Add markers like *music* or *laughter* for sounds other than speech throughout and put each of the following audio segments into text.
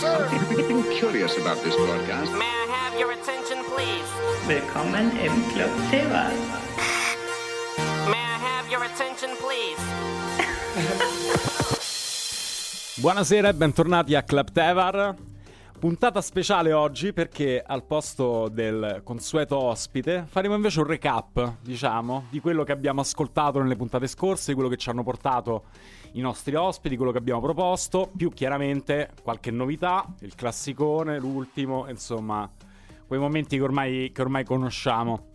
sir. I'm getting curious about this broadcast. May I have your attention, please? Willkommen im Club Teva. May I have your attention, please? Buonasera e bentornati a Club Tevar. Puntata speciale oggi perché al posto del consueto ospite faremo invece un recap, diciamo, di quello che abbiamo ascoltato nelle puntate scorse, di quello che ci hanno portato i nostri ospiti, quello che abbiamo proposto, più chiaramente qualche novità, il classicone, l'ultimo, insomma, quei momenti che ormai, che ormai conosciamo.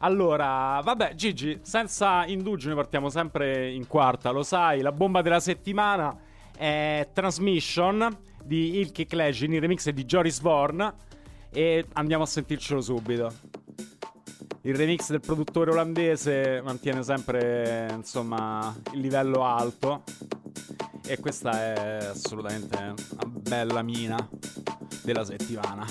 Allora, vabbè, Gigi, senza indugio, noi partiamo sempre in quarta, lo sai, la bomba della settimana è Transmission di Ilke Clegin, il remix di Joris Vorn e andiamo a sentircelo subito. Il remix del produttore olandese mantiene sempre, insomma, il livello alto e questa è assolutamente una bella mina della settimana.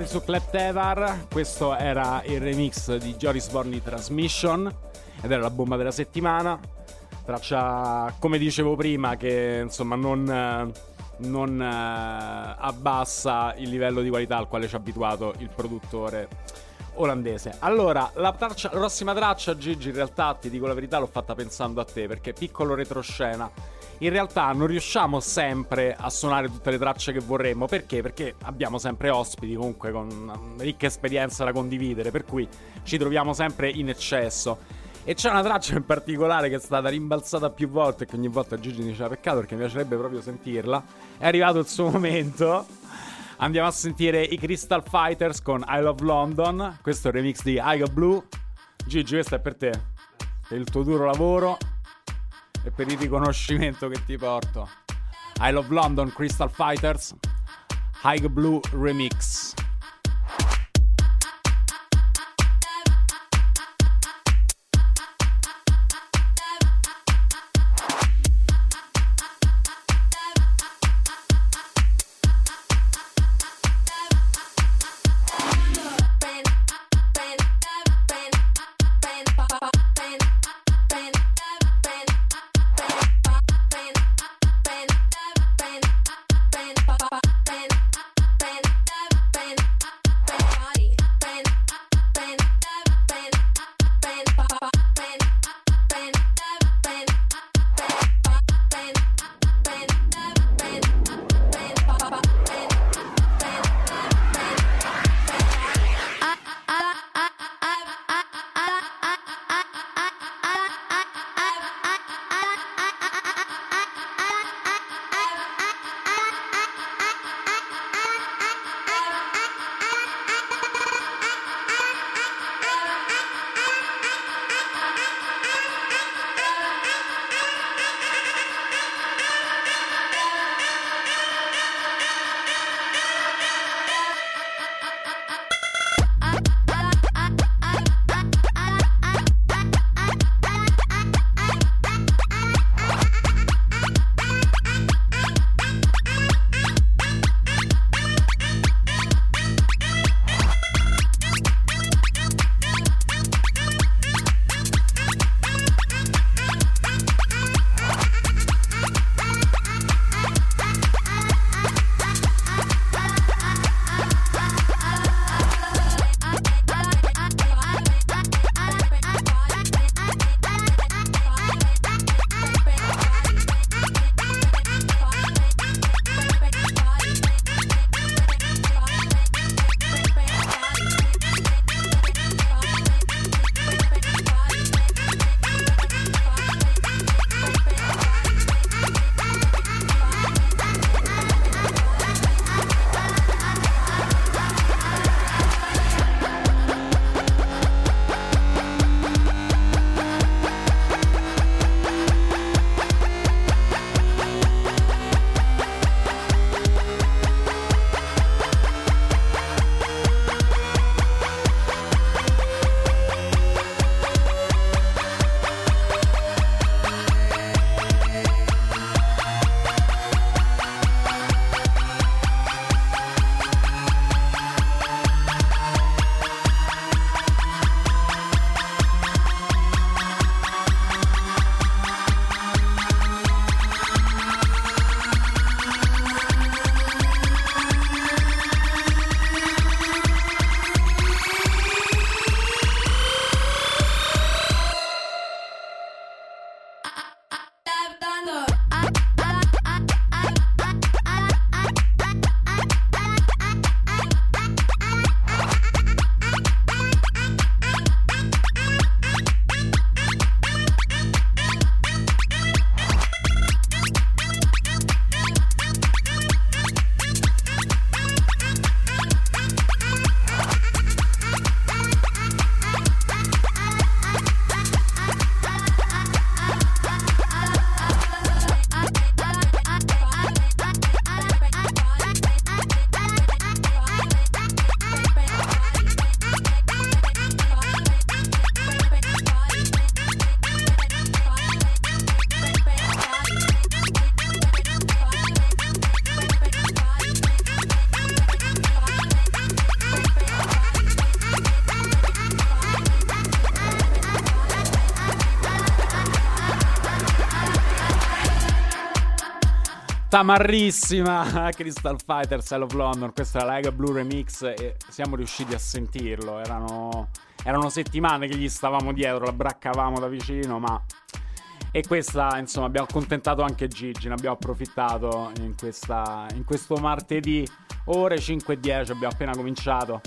Bentornati su Kleptevar. Questo era il remix di Joris Borny Transmission ed era la bomba della settimana. Traccia, come dicevo prima, che insomma non, non uh, abbassa il livello di qualità al quale ci ha abituato il produttore olandese. Allora, la, traccia, la prossima traccia, Gigi, in realtà ti dico la verità, l'ho fatta pensando a te perché piccolo retroscena in realtà non riusciamo sempre a suonare tutte le tracce che vorremmo. Perché? Perché abbiamo sempre ospiti comunque con ricca esperienza da condividere, per cui ci troviamo sempre in eccesso. E c'è una traccia in particolare che è stata rimbalzata più volte e che ogni volta Gigi diceva peccato perché mi piacerebbe proprio sentirla. È arrivato il suo momento. Andiamo a sentire i Crystal Fighters con I Love London. Questo è il remix di I Got Blue. Gigi, questo è per te. Per il tuo duro lavoro e per il riconoscimento che ti porto. I Love London Crystal Fighters High Blue Remix. Tamarrissima *laughs* Crystal Fighter Cell of London. Questa è la Lega Blue Remix e siamo riusciti a sentirlo. Erano, erano settimane che gli stavamo dietro, la braccavamo da vicino, ma... E questa, insomma, abbiamo accontentato anche Gigi, ne abbiamo approfittato in, questa, in questo martedì, ore 5 e 10, abbiamo appena cominciato.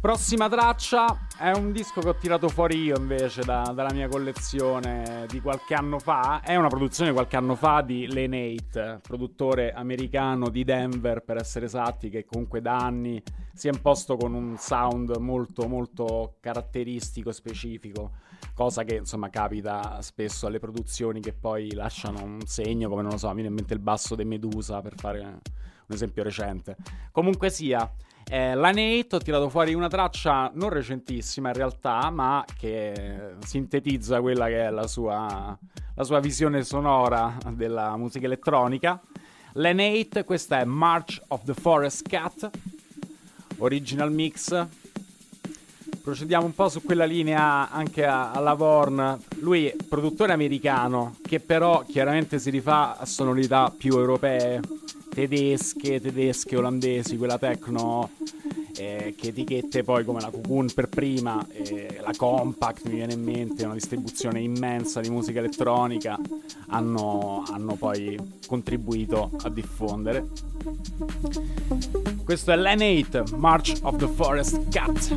Prossima traccia è un disco che ho tirato fuori io invece da, dalla mia collezione di qualche anno fa. È una produzione qualche anno fa di 8, produttore americano di Denver per essere esatti, che comunque da anni si è imposto con un sound molto molto caratteristico, specifico, cosa che insomma capita spesso alle produzioni che poi lasciano un segno, come non lo so, mi viene in mente il basso dei Medusa per fare un esempio recente. Comunque sia, eh, la Nate ho tirato fuori una traccia non recentissima in realtà, ma che sintetizza quella che è la sua, la sua visione sonora della musica elettronica. La Nate, questa è March of the Forest Cat, original mix. Procediamo un po' su quella linea anche a, a Lavorn. Lui è produttore americano che però chiaramente si rifà a sonorità più europee tedesche, tedesche, olandesi, quella techno eh, che etichette poi come la Cocoon per prima, eh, la Compact mi viene in mente, una distribuzione immensa di musica elettronica, hanno, hanno poi contribuito a diffondere. Questo è l'N8 March of the Forest Cat.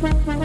Mm-hmm.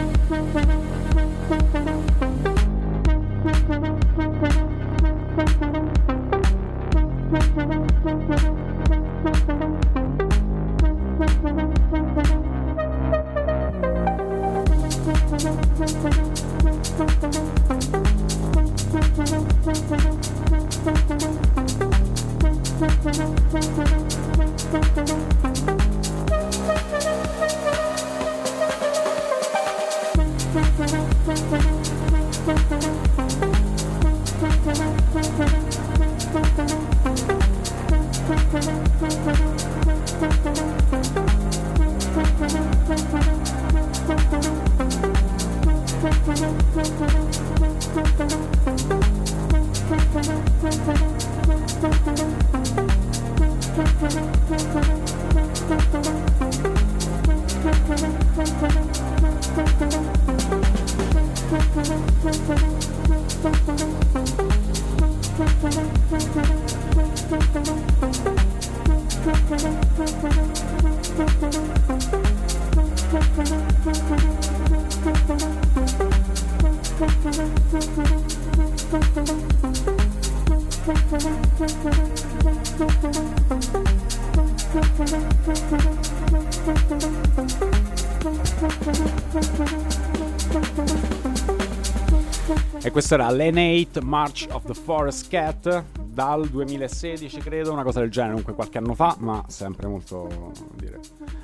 Questo era l'N8 March of the Forest Cat dal 2016 credo, una cosa del genere, comunque qualche anno fa, ma sempre molto dire,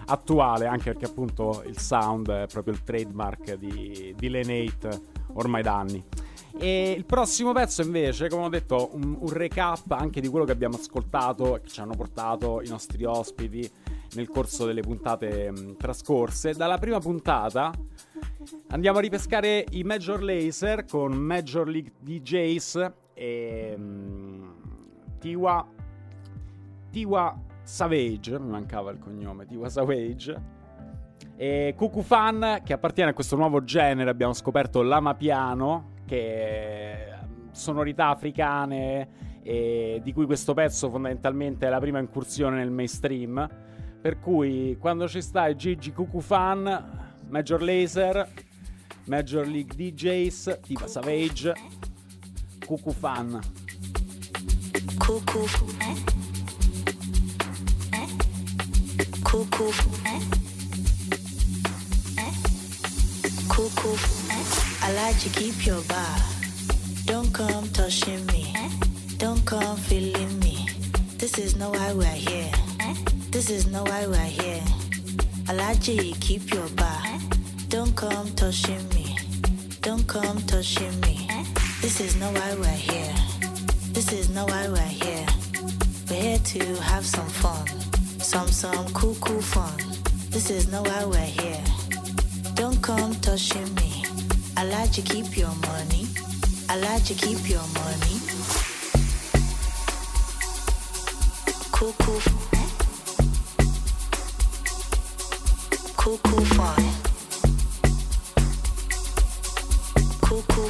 attuale, anche perché appunto il sound è proprio il trademark di, di l'N8 ormai da anni. E il prossimo pezzo invece, come ho detto, un, un recap anche di quello che abbiamo ascoltato che ci hanno portato i nostri ospiti nel corso delle puntate mh, trascorse. Dalla prima puntata andiamo a ripescare i Major Laser con Major League DJs e mh, Tiwa Tiwa Savage, mi mancava il cognome, Tiwa Savage. E Cuckoo Fan, che appartiene a questo nuovo genere, abbiamo scoperto l'amapiano, che sonorità africane, di cui questo pezzo fondamentalmente è la prima incursione nel mainstream. Per cui quando ci sta il Gigi Cuckoo Fan, Major Laser, Major League DJs, Tiwa Savage, Cuckoo Fan. Cuckoo. Eh. Cuckoo. Eh? Cuckoo. I like to keep your bar. Don't come touching me. Don't come feeling me. This is not why we're here. This is not why we're here. I like to keep your bar. Eh? Don't come touching me. Don't come touching me. Eh? This is not why we're here. This is not why we're here. We're here to have some fun. Some, some cool, cool fun. This is not why we're here. Don't come touching me. I like to keep your money. I like to keep your money. Cool, cool. Cuckoo,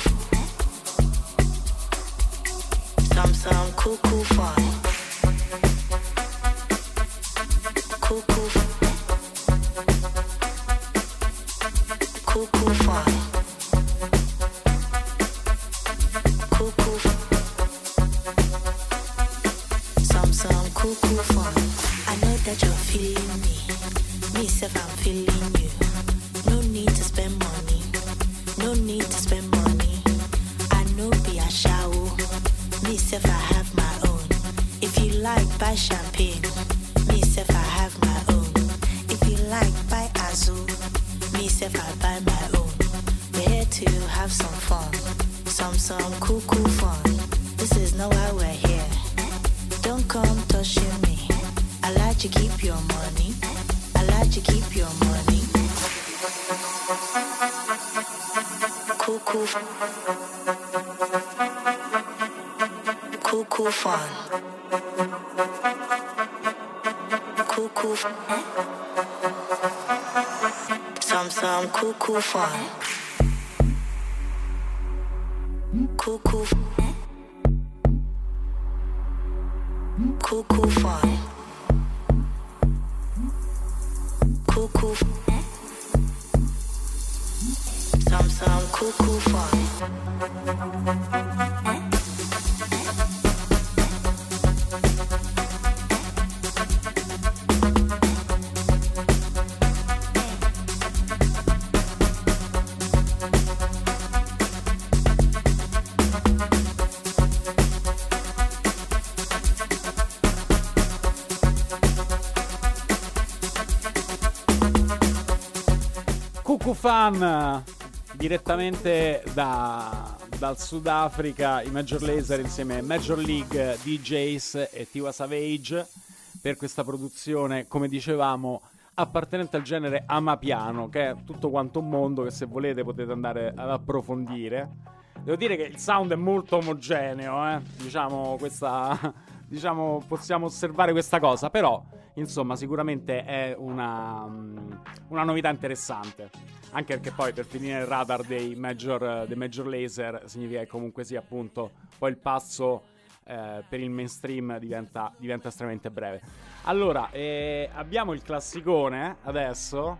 some some cuckoo fun. Cuckoo Fan direttamente da- dal Sudafrica, i Major Laser insieme a Major League DJs e Tiwa Savage per questa produzione, come dicevamo, appartenente al genere Amapiano, che è tutto quanto un mondo che se volete potete andare ad approfondire. Devo dire che il sound è molto omogeneo, eh? diciamo, questa, *laughs* diciamo, possiamo osservare questa cosa, però insomma sicuramente è una, mm, una novità interessante. anche perché poi per finire il radar dei major, dei major laser significa che comunque sia appunto poi il passo eh, per il mainstream diventa, diventa estremamente breve. Allora, eh, abbiamo il classicone adesso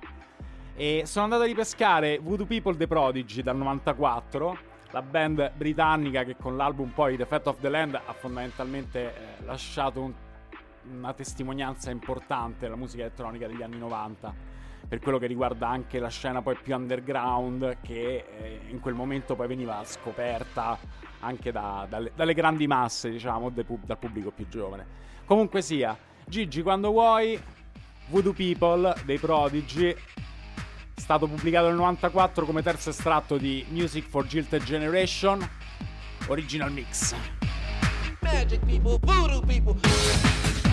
e sono andato a ripescare Voodoo People The Prodigy dal 94, la band britannica che con l'album poi The Fat of the Land ha fondamentalmente eh, lasciato un, una testimonianza importante alla musica elettronica degli anni 90 per quello che riguarda anche la scena poi più underground che eh, in quel momento poi veniva scoperta anche da, dalle, dalle, grandi masse, diciamo, dal pubblico più giovane. Comunque sia, Gigi, quando vuoi, Voodoo People dei Prodigy, stato pubblicato nel 94 come terzo estratto di Music for Jilted Generation, original mix. Magic people, voodoo people.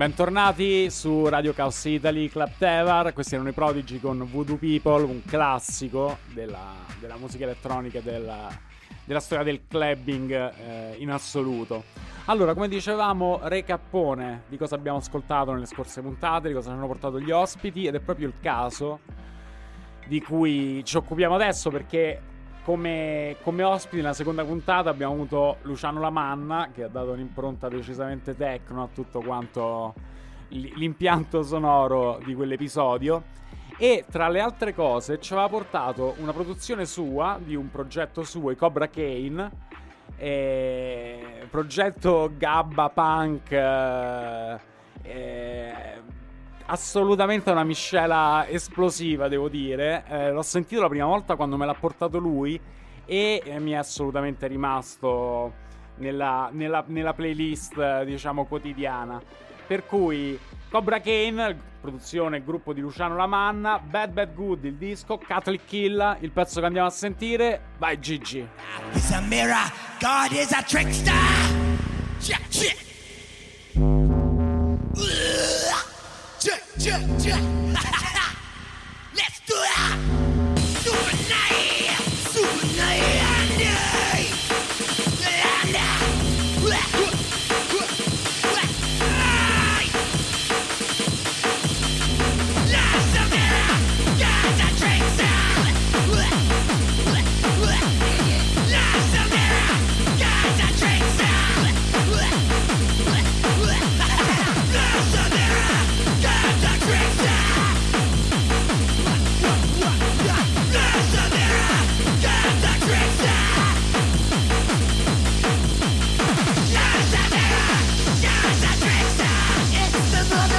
Bentornati su Radio Chaos Italy Club Tevar, questi erano i Prodigy con Voodoo People, un classico della, della musica elettronica e della, della, storia del clubbing eh, in assoluto. Allora, come dicevamo, recappone di cosa abbiamo ascoltato nelle scorse puntate, di cosa ci hanno portato gli ospiti ed è proprio il caso di cui ci occupiamo adesso perché come, come, ospiti nella seconda puntata abbiamo avuto Luciano Lamanna che ha dato un'impronta decisamente tecno a tutto quanto l'impianto sonoro di quell'episodio. E tra le altre cose ci aveva portato una produzione sua di un progetto suo, i Cobra Kane eh, progetto Gabba Punk eh, eh, assolutamente una miscela esplosiva, devo dire. Eh, l'ho sentito la prima volta quando me l'ha portato lui e eh, mi è assolutamente rimasto nella, nella, nella playlist, diciamo, quotidiana. Per cui Cobra Kane, produzione gruppo di Luciano Lamanna, Bad Bad Good il disco, Catholic Kill il pezzo che andiamo a sentire. Vai Gigi. Is a mirror, God is a trickster. Check, check. Let's do it! Do it nice!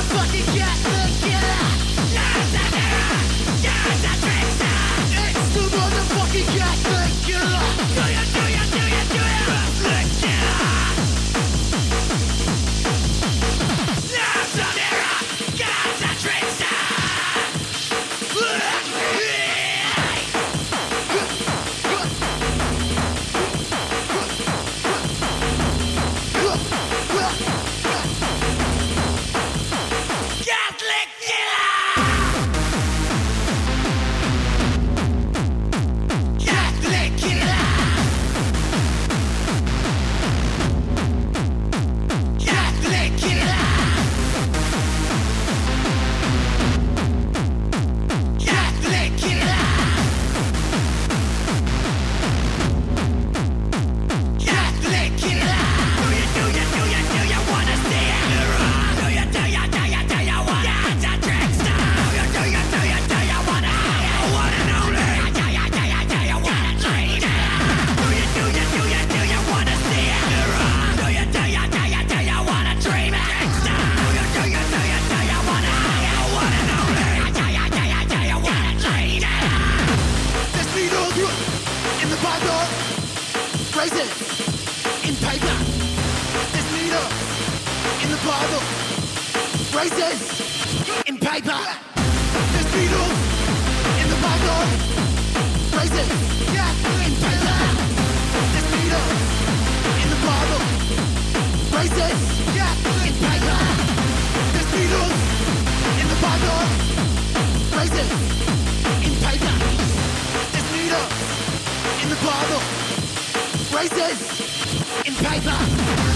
fucking Raisins in paper.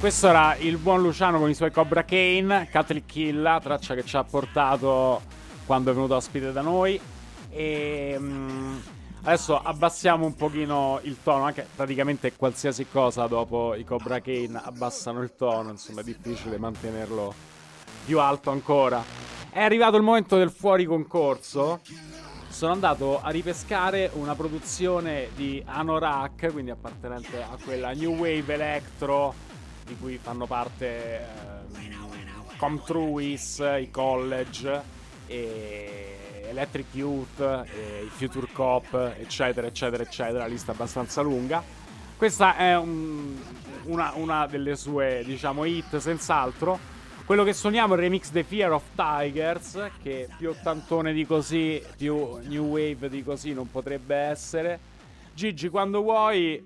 Questo era il buon Luciano con i suoi Cobra Kane, Catholic Kill, traccia che ci ha portato quando è venuto ospite da noi. E mm, adesso abbassiamo un pochino il tono, anche praticamente qualsiasi cosa dopo i Cobra Kane abbassano il tono, insomma è difficile mantenerlo più alto ancora. È arrivato il momento del fuori concorso. Sono andato a ripescare una produzione di Anorak, quindi appartenente a quella New Wave Electro di cui fanno parte ehm, Comtruis, i College, Electric Youth, i Future Cop, eccetera, eccetera, eccetera. Lista abbastanza lunga. Questa è un- una, una delle sue, diciamo, hit, senz'altro. Quello che suoniamo è il remix The Fear of Tigers, che più ottantone di così, più new wave di così non potrebbe essere. Gigi, quando vuoi,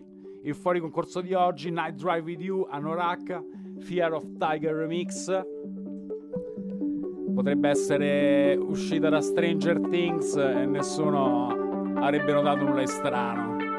il fuori concorso di oggi, Night Drive With You, Anorak, Fear of Tiger Remix. Potrebbe essere uscita da Stranger Things e nessuno avrebbe notato nulla di strano.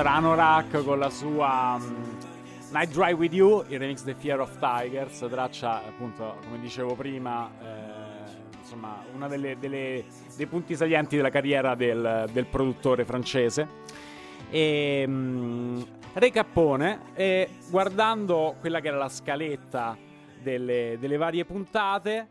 Era Anorak con la sua mm, Night Drive With You, il remix di Fear of Tigers, traccia appunto, come dicevo prima, eh, insomma, uno dei punti salienti della carriera del, del produttore francese. E mm, Recappone, e guardando quella che era la scaletta delle, delle varie puntate,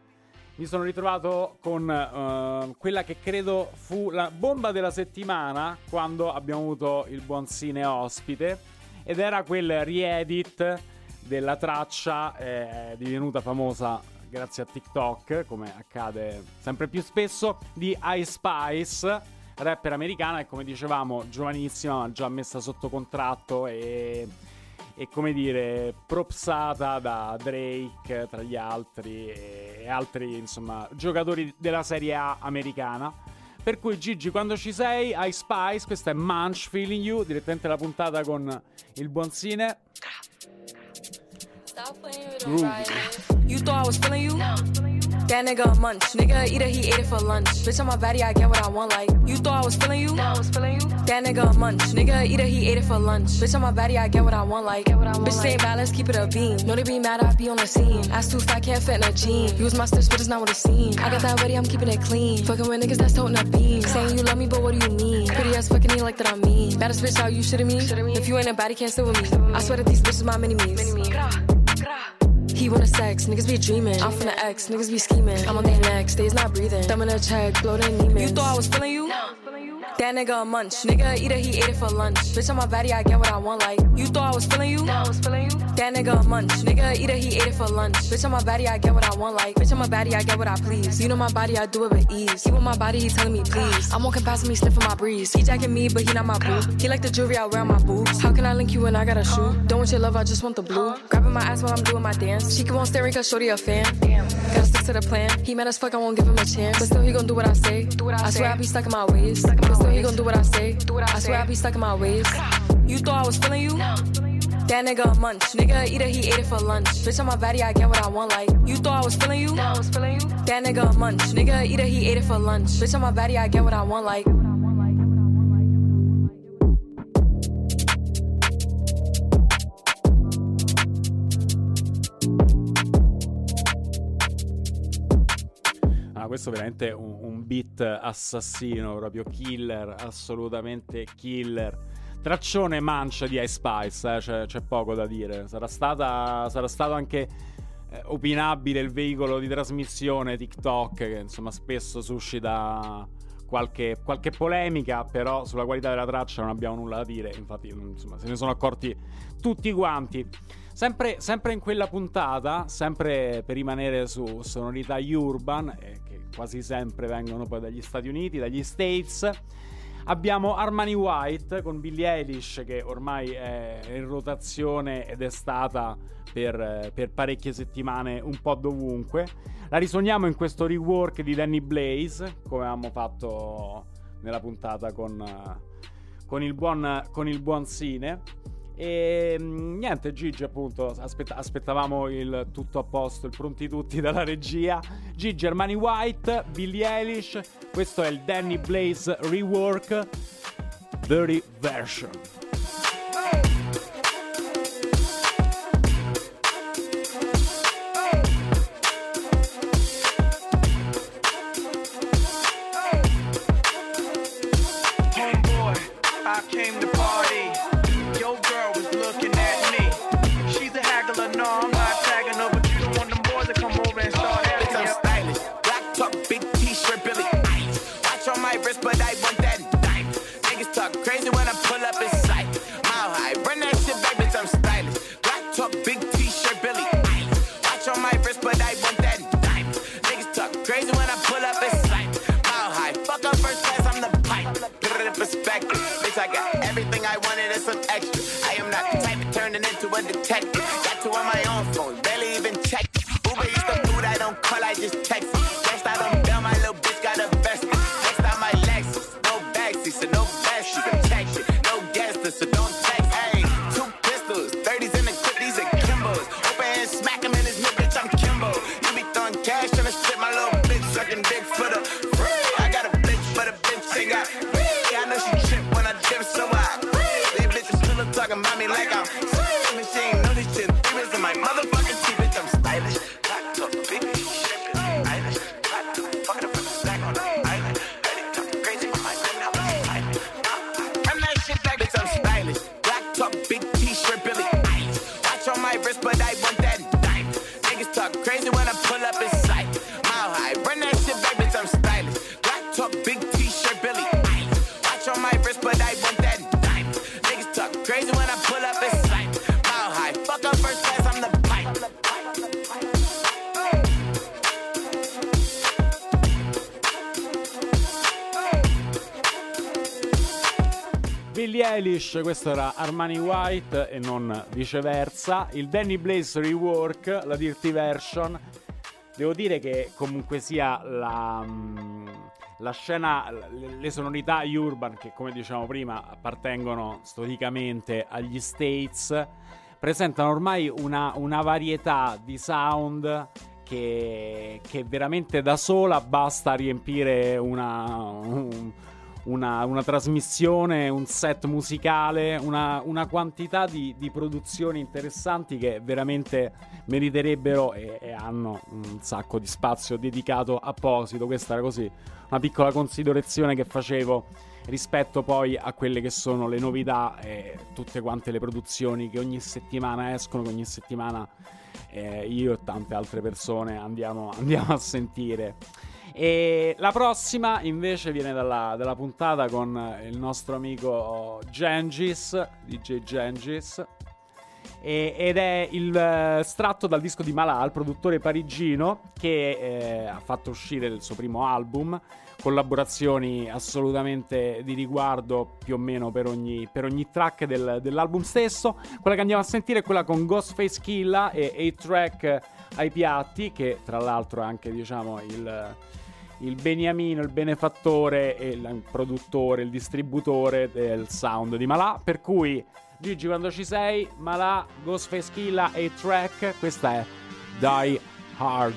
mi sono ritrovato con uh, quella che credo fu la bomba della settimana quando abbiamo avuto il buon Sine ospite ed era quel re-edit della traccia eh, divenuta famosa grazie a TikTok, come accade sempre più spesso, di Ice Spice, rapper americana e come dicevamo giovanissima ma già messa sotto contratto e e come dire propsata da Drake tra gli altri e altri insomma giocatori della Serie A americana. Per cui Gigi, quando ci sei, hai Spice, questa è Munch Feeling You, direttamente la puntata con il buon Sine. You thought I was feeling you? That nigga a munch. Nigga eat it, he ate it for lunch. Bitch, on my body, I get what I want. Like, you thought I was feeling you? I was feeling you. That nigga a munch. Nigga eat it, he ate it for lunch. Bitch, on my body, I get what I want. Like, get what I want, bitch, stay bad, let's keep it a beam. Know they be mad, I be on the scene. Ass too fat, can't fit in a jean. Use my stitch, but it's not what it seems. I got that ready, I'm keeping it clean. Fucking with niggas that's toting a beam. Saying you love me, but what do you mean? Pretty ass fucking ain't like that I mean. Baddest bitch out, you shitting me? If you ain't a baddie, can't sit with me. I swear that these bitches my mini-me's. He wanna sex, niggas be dreaming. I'm from the X, niggas be scheming. I'm on their neck, stays not breathing. Thumb in a check, blow their demons. You thought I was feeling you? That nigga a munch. Nigga eat it, he ate it for lunch. Bitch, on my body, I get what I want. Like, you thought I was feeling you? I was feeling you. That nigga a munch. Nigga eat it, he ate it for lunch. Bitch, on my body, I get what I want. Like, bitch, on my body, I get what I please. You know my body, I do it with ease. He want my body, he telling me please. I'm walking past him, he sniffing my breeze. He jacking me, but he not my boo. He like the jewelry I wear on my boobs. How can I link you when I got a shoe? Don't want your love, I just want the blue. Grabbing my ass while I'm doing my dance. She keep on staring cause shorty a fan. Damn. Gotta stick to the plan. He mad as fuck, I won't give him a chance. But still, he gon' do what I say. Do what I, I swear I be stuck in my ways. But still, he gon' do what I say. I swear I be stuck in my ways. You thought I was feeling you? That nigga munch. Nigga eat it, he ate it for lunch. Bitch, on my body, I get what I want. Like, you thought I was feeling you? No, I was feeling you. That nigga munch. Nigga eat it, he ate it for lunch. Bitch, on my body, I get what I want. Like, questo è veramente un, un beat assassino, proprio killer, assolutamente killer. Traccione mancia di Ice Spice, eh, c'è, c'è, poco da dire. Sarà, stata, sarà stato anche eh, opinabile il veicolo di trasmissione TikTok, che insomma spesso suscita qualche, qualche, polemica, però sulla qualità della traccia non abbiamo nulla da dire. Infatti, insomma, se ne sono accorti tutti quanti. Sempre, sempre in quella puntata, sempre per rimanere su sonorità urban, eh, che quasi sempre vengono poi dagli Stati Uniti, dagli States. Abbiamo Armani White con Billie Eilish che ormai è in rotazione ed è stata per, per, parecchie settimane un po' dovunque. La risuoniamo in questo rework di Danny Blaze, come avevamo fatto nella puntata con, con, il, buon, con il buon Sine. E mm, niente, Gigi, appunto, aspetta- aspettavamo il tutto a posto, il pronti tutti dalla regia. Gigi, Armani White, Billie Eilish. Questo è il Danny Blaze Rework, Dirty Version. Billie Eilish, questo era Armani White e non viceversa. Il Danny Blaze Rework, la Dirty Version. Devo dire che comunque sia la, mm, la scena, le, sonorità urban che come dicevamo prima appartengono storicamente agli States, presentano ormai una, una varietà di sound che, che, veramente da sola basta riempire una, un, una, una, trasmissione, un set musicale, una, una quantità di, di, produzioni interessanti che veramente meriterebbero e, e, hanno un sacco di spazio dedicato apposito. Questa era così una piccola considerazione che facevo rispetto poi a quelle che sono le novità e tutte quante le produzioni che ogni settimana escono, che ogni settimana eh, io e tante altre persone andiamo, *laughs* andiamo a sentire. E la prossima invece viene dalla, dalla puntata con il nostro amico Gengis, DJ Gengis, ed è il uh, stratto dal disco di Malal, produttore parigino, che eh, ha fatto uscire il suo primo album, collaborazioni assolutamente di riguardo più o meno per ogni, per ogni track del, dell'album stesso. Quella che andiamo a sentire è quella con Ghostface Killa e 8 track ai piatti, che tra l'altro è anche diciamo il il beniamino, il benefattore il produttore, il distributore del sound di Malà. Per cui, Gigi, quando ci sei, Malà, Ghostface Killa e track, questa è Die Hard.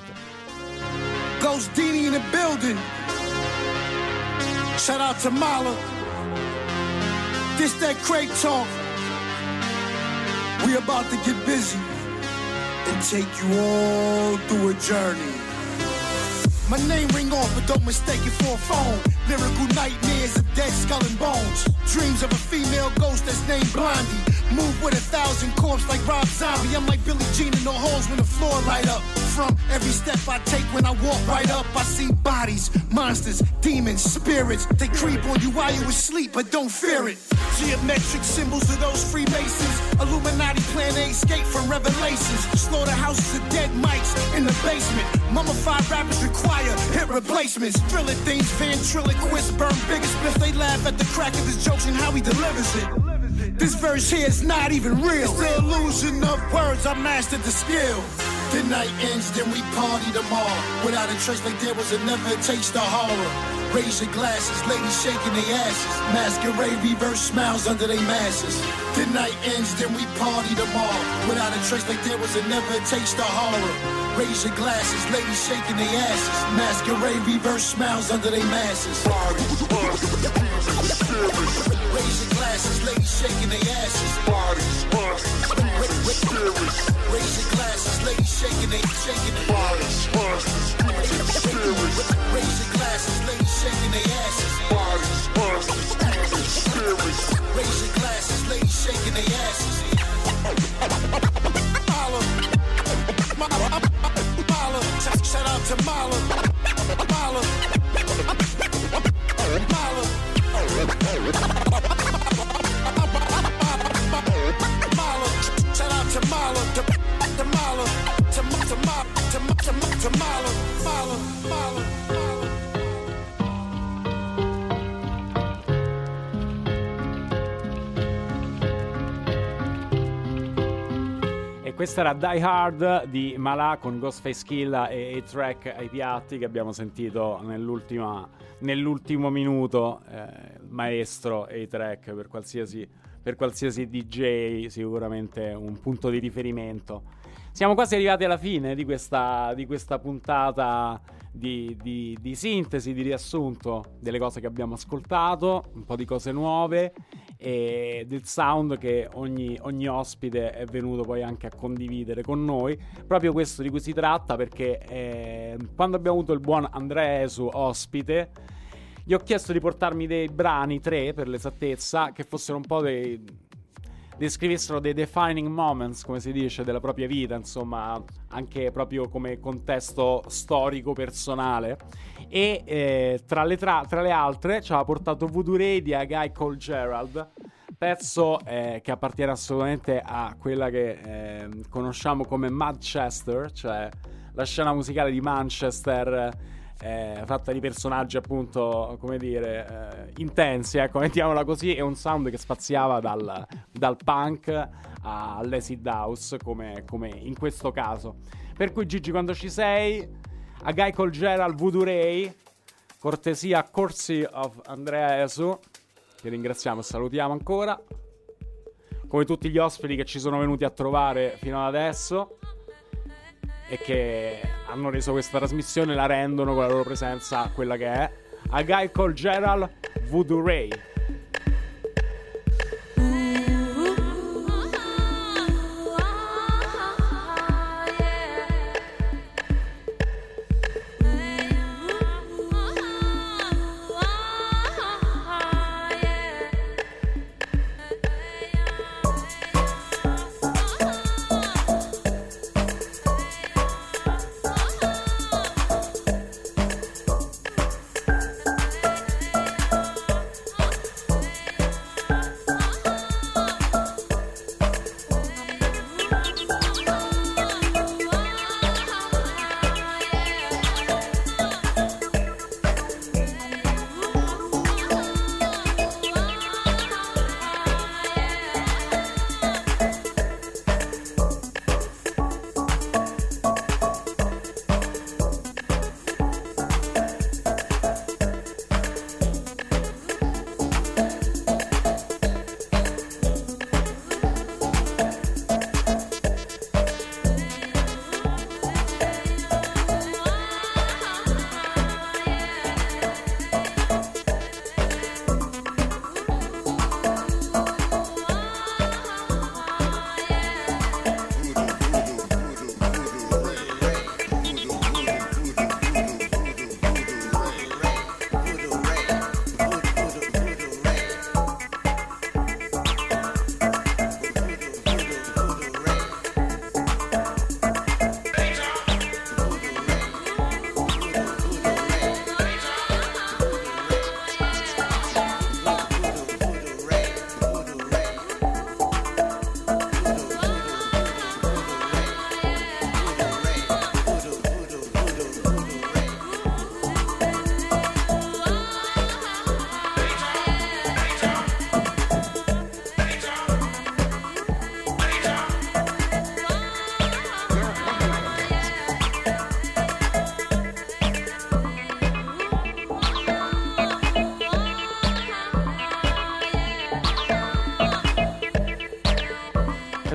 Ghost Dini in the building. Shout out to Mala. This that Craig talk. We about to get busy and take you all through a journey. My name ring off, but don't mistake it for a phone. Lyrical nightmares of dead skull and bones. Dreams of a female ghost that's named Blondie. Move with a thousand corpses like Rob Zombie. I'm like Billie Jean in the halls when the floor light up. From every step I take when I walk right up, I see bodies, monsters, demons, spirits. They creep on you while you asleep, but don't fear it. Geometric symbols of those Freemasons. Illuminati plan to escape from revelations. Slaughterhouses of dead mics in the basement. Mummified rappers require hit replacements. Drilling things, ventriloquists burn bigger spliffs. They laugh at the crack of his jokes and how he delivers it. This verse here is not even real. It's the illusion of words, I mastered the skill. The night ends, then we party tomorrow. Without a trace like there was a never taste of horror. Raise your glasses, ladies shaking their asses. Masquerade, reverse smiles under their masses. The night ends, then we party tomorrow. Without a trace like there was a never taste of horror. Raise your glasses, ladies shaking their asses. Masquerade, reverse smiles under their masses. Raise your glasses, ladies shaking their asses. Bodies, Raise your glasses, ladies shaking bodies. Raise your glasses, ladies shaking their asses. Bodies, Raise your glasses, ladies shaking their asses. Mala, Mala, shout out to Mala, Mala. Mala, to, to Mala, Mala, Mala, Mala. E questa era Die Hard di Malà con Ghostface Killa e A-Track ai piatti che abbiamo sentito nell'ultimo minuto. Eh, maestro A-Track per qualsiasi, per qualsiasi DJ, sicuramente un punto di riferimento. Siamo quasi arrivati alla fine di questa, di questa puntata di, di, di sintesi, di riassunto delle cose che abbiamo ascoltato, un po' di cose nuove e del sound che ogni, ogni, ospite è venuto poi anche a condividere con noi. Proprio questo di cui si tratta perché eh, quando abbiamo avuto il buon Andrea Esu ospite, gli ho chiesto di portarmi dei brani, tre per l'esattezza, che fossero un po' dei descrivessero dei defining moments, come si dice, della propria vita, insomma, anche proprio come contesto storico personale. E eh, tra, le tra-, tra, le altre ci ha portato Voodoo Radio a Guy Cole Gerald, pezzo eh, che appartiene assolutamente a quella che eh, conosciamo come Manchester, cioè la scena musicale di Manchester eh, fatta di personaggi appunto, come dire, eh, intensi, ecco, *laughs* mettiamola così, e un sound che spaziava dal, dal punk all'acid house, come, come in questo caso. Per cui Gigi, quando ci sei, a Guy col Gerald Voodoo Ray, cortesia Corsi of Andrea Esu, che ringraziamo e salutiamo ancora, come tutti gli ospiti che ci sono venuti a trovare fino ad adesso e che hanno reso questa trasmissione la rendono con la loro presenza quella che è. A Guy called Gerald Voodoo Ray.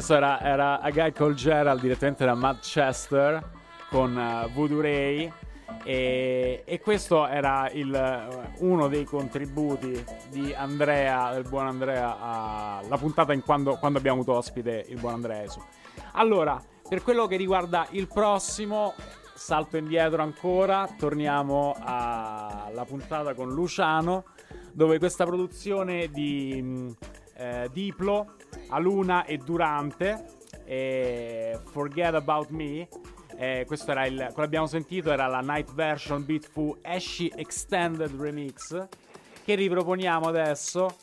Questo era, era A Guy Called Gerald direttamente da Manchester con uh, Voodoo Ray e, e questo era il, uh, uno dei contributi di Andrea, del buon Andrea, alla puntata in quando, quando abbiamo avuto ospite il buon Andrea Esu. Allora, per quello che riguarda il prossimo, salto indietro ancora, torniamo alla puntata con Luciano, dove questa produzione di eh, Diplo, Aluna e Durante, e Forget About Me. Eh, questo era il. quello abbiamo sentito era la night version Beatful Ashy Extended Remix. Che riproponiamo adesso.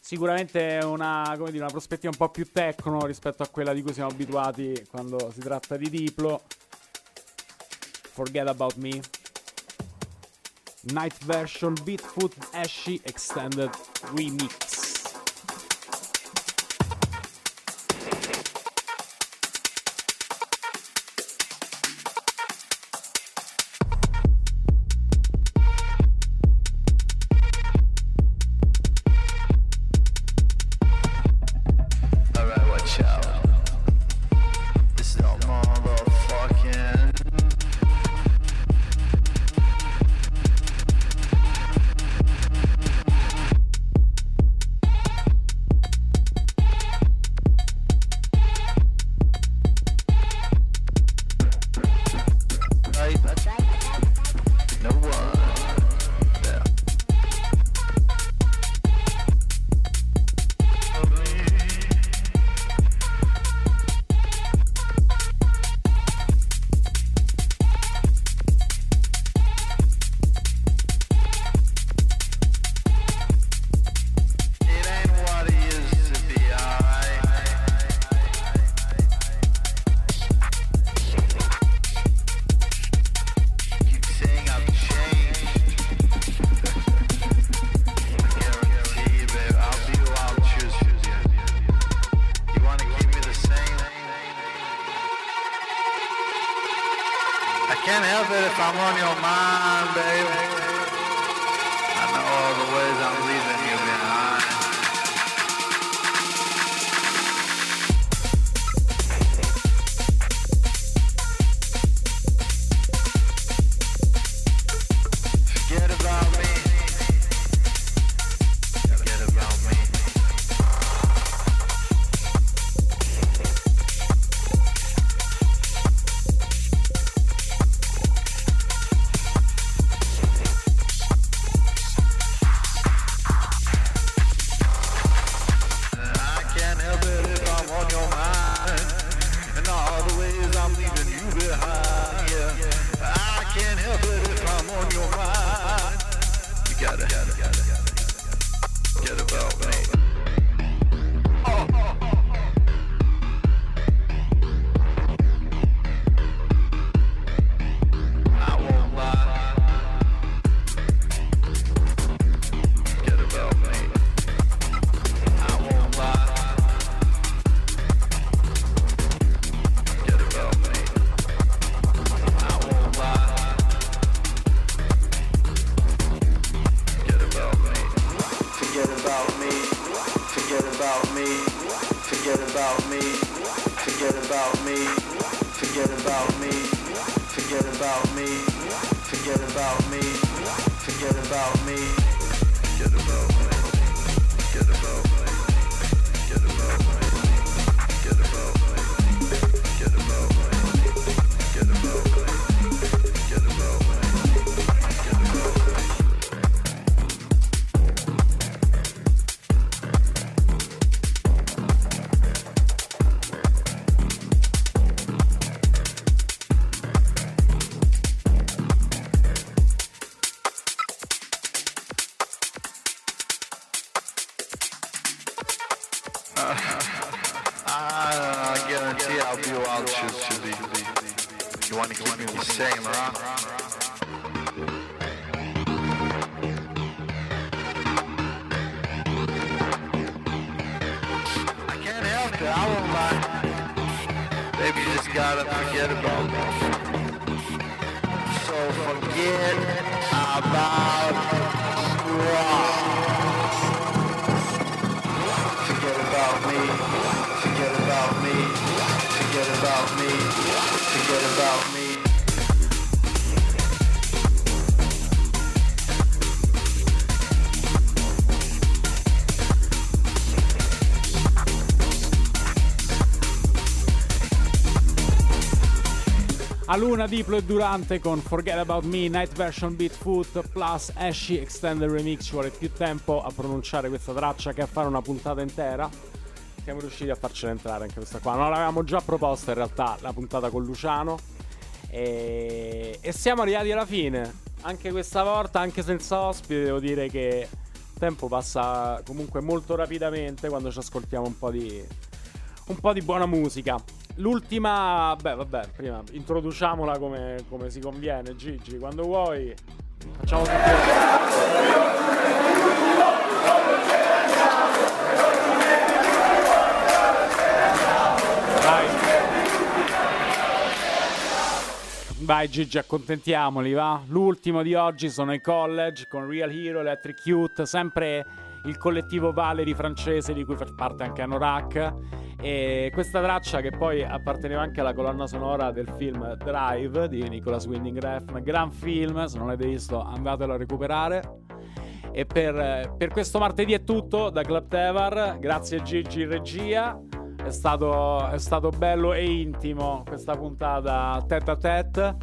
Sicuramente una, dire, una prospettiva un po' più techno rispetto a quella di cui siamo abituati quando si tratta di Diplo. Forget About Me. Night version Beatfoot Ashy Extended Remix. A Luna, Diplo e Durante con Forget About Me, Night Version Beat Foot plus Ashy Extended Remix. Ci vuole più tempo a pronunciare questa traccia che a fare una puntata intera. Siamo riusciti a farcela entrare anche questa qua. Non l'avevamo già proposta in realtà la puntata con Luciano. E, e siamo arrivati alla fine. Anche questa volta, anche senza ospite, devo dire che il tempo passa comunque molto rapidamente quando ci ascoltiamo un po' di, un po' di buona musica. L'ultima, beh, vabbè, prima introduciamola come, come si conviene, Gigi. Quando vuoi, facciamo tutti. Vai. Vai Gigi, accontentiamoli, va? L'ultimo di oggi sono i college con Real Hero, Electric Youth, sempre il collettivo Valery francese di cui fa parte anche Anorak. E questa traccia che poi apparteneva anche alla colonna sonora del film Drive di Nicholas Winding Refn, gran film, se non l'avete visto andatelo a recuperare. E per, per questo martedì è tutto da Club Tevar, grazie Gigi regia. È stato, è stato bello e intimo questa puntata tête a tête.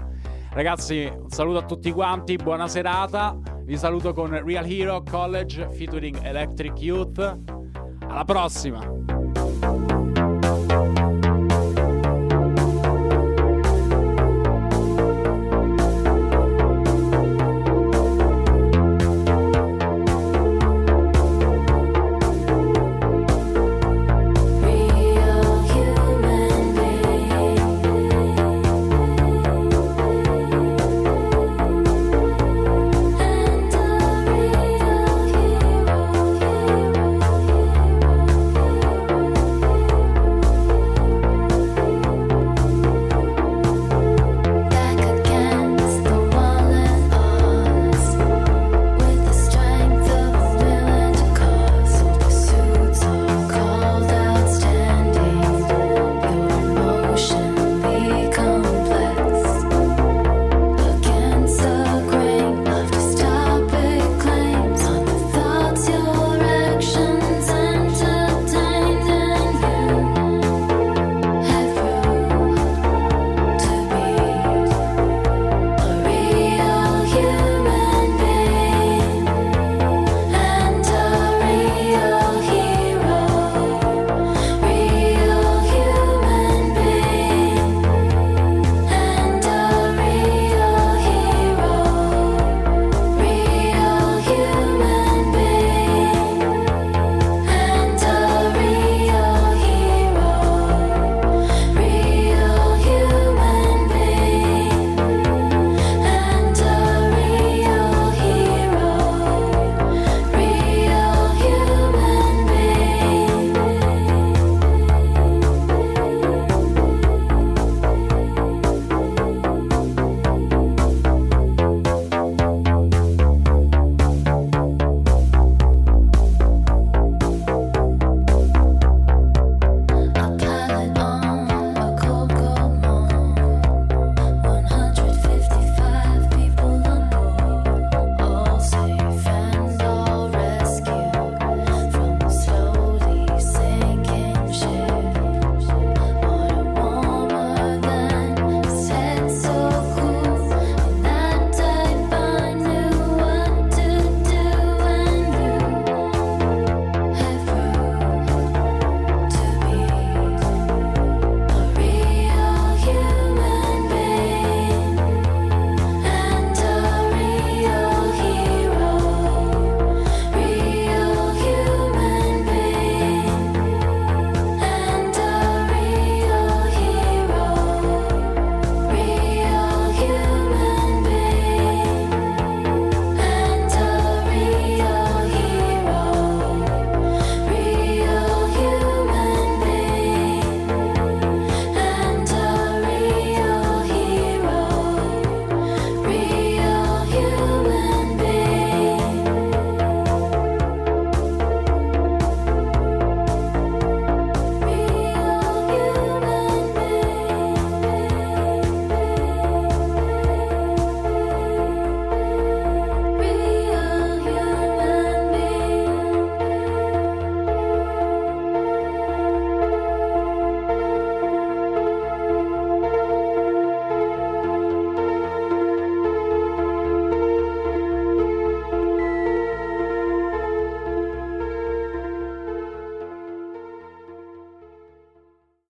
Ragazzi, un saluto a tutti quanti, buona serata. Vi saluto con Real Hero College featuring Electric Youth. Alla prossima!